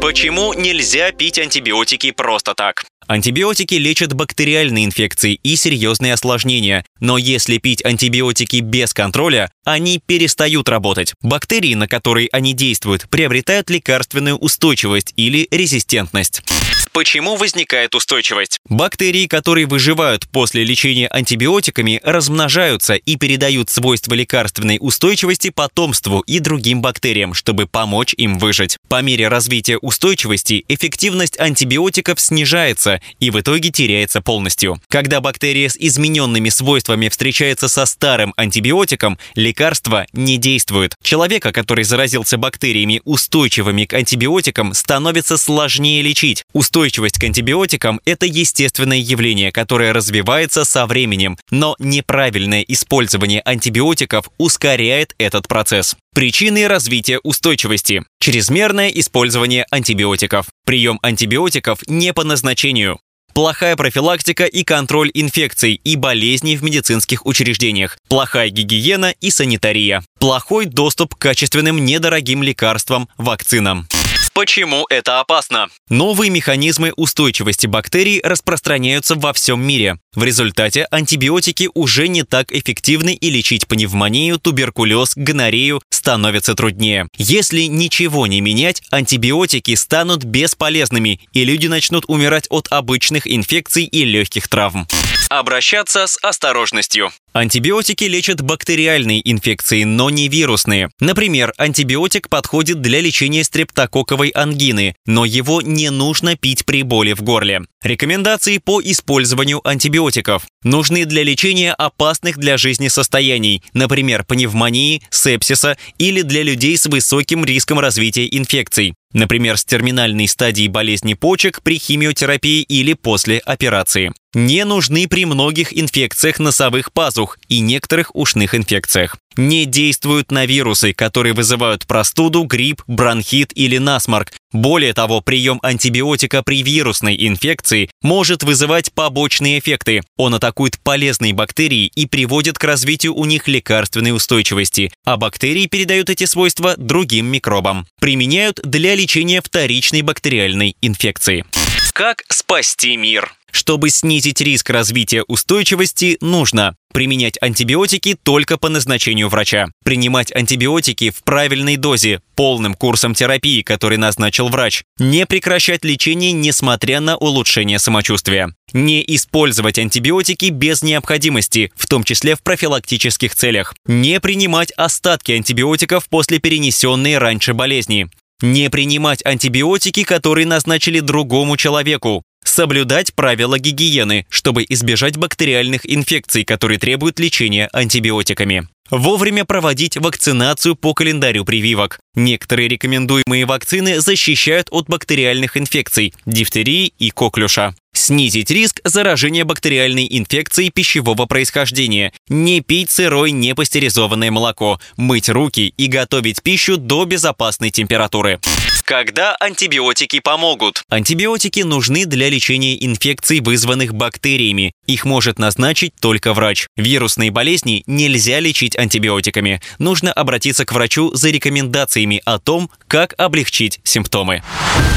Почему нельзя пить антибиотики просто так? Антибиотики лечат бактериальные инфекции и серьезные осложнения, но если пить антибиотики без контроля, они перестают работать. Бактерии, на которые они действуют, приобретают лекарственную устойчивость или резистентность. Почему возникает устойчивость? Бактерии, которые выживают после лечения антибиотиками, размножаются и передают свойства лекарственной устойчивости потомству и другим бактериям, чтобы помочь им выжить. По мере развития устойчивости эффективность антибиотиков снижается и в итоге теряется полностью. Когда бактерия с измененными свойствами встречается со старым антибиотиком, лекарство не действует. Человека, который заразился бактериями, устойчивыми к антибиотикам, становится сложнее лечить. Устойчивость к антибиотикам – это естественное явление, которое развивается со временем, но неправильное использование антибиотиков ускоряет этот процесс. Причины развития устойчивости. Чрезмерное использование антибиотиков. Прием антибиотиков не по назначению. Плохая профилактика и контроль инфекций и болезней в медицинских учреждениях. Плохая гигиена и санитария. Плохой доступ к качественным недорогим лекарствам, вакцинам. Почему это опасно? Новые механизмы устойчивости бактерий распространяются во всем мире. В результате антибиотики уже не так эффективны и лечить пневмонию, туберкулез, гонорею становится труднее. Если ничего не менять, антибиотики станут бесполезными, и люди начнут умирать от обычных инфекций и легких травм. Обращаться с осторожностью. Антибиотики лечат бактериальные инфекции, но не вирусные. Например, антибиотик подходит для лечения стрептококковой ангины, но его не нужно пить при боли в горле. Рекомендации по использованию антибиотиков. Нужны для лечения опасных для жизни состояний, например, пневмонии, сепсиса или для людей с высоким риском развития инфекций. Например, с терминальной стадией болезни почек при химиотерапии или после операции. Не нужны при многих инфекциях носовых пазух и некоторых ушных инфекциях. Не действуют на вирусы, которые вызывают простуду, грипп, бронхит или насморк. Более того, прием антибиотика при вирусной инфекции может вызывать побочные эффекты. Он атакует полезные бактерии и приводит к развитию у них лекарственной устойчивости, а бактерии передают эти свойства другим микробам. Применяют для лечения вторичной бактериальной инфекции. Как спасти мир? Чтобы снизить риск развития устойчивости, нужно применять антибиотики только по назначению врача, принимать антибиотики в правильной дозе, полным курсом терапии, который назначил врач, не прекращать лечение, несмотря на улучшение самочувствия, не использовать антибиотики без необходимости, в том числе в профилактических целях, не принимать остатки антибиотиков после перенесенной раньше болезни, не принимать антибиотики, которые назначили другому человеку, Соблюдать правила гигиены, чтобы избежать бактериальных инфекций, которые требуют лечения антибиотиками. Вовремя проводить вакцинацию по календарю прививок. Некоторые рекомендуемые вакцины защищают от бактериальных инфекций, дифтерии и коклюша. Снизить риск заражения бактериальной инфекцией пищевого происхождения. Не пить сырое непастеризованное молоко. Мыть руки и готовить пищу до безопасной температуры. Когда антибиотики помогут? Антибиотики нужны для лечения инфекций, вызванных бактериями. Их может назначить только врач. Вирусные болезни нельзя лечить антибиотиками. Нужно обратиться к врачу за рекомендациями о том, как облегчить симптомы.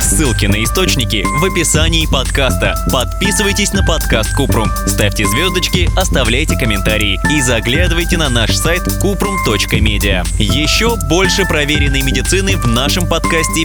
Ссылки на источники в описании подкаста. Подписывайтесь на подкаст Купрум, ставьте звездочки, оставляйте комментарии и заглядывайте на наш сайт kuprum.media. Еще больше проверенной медицины в нашем подкасте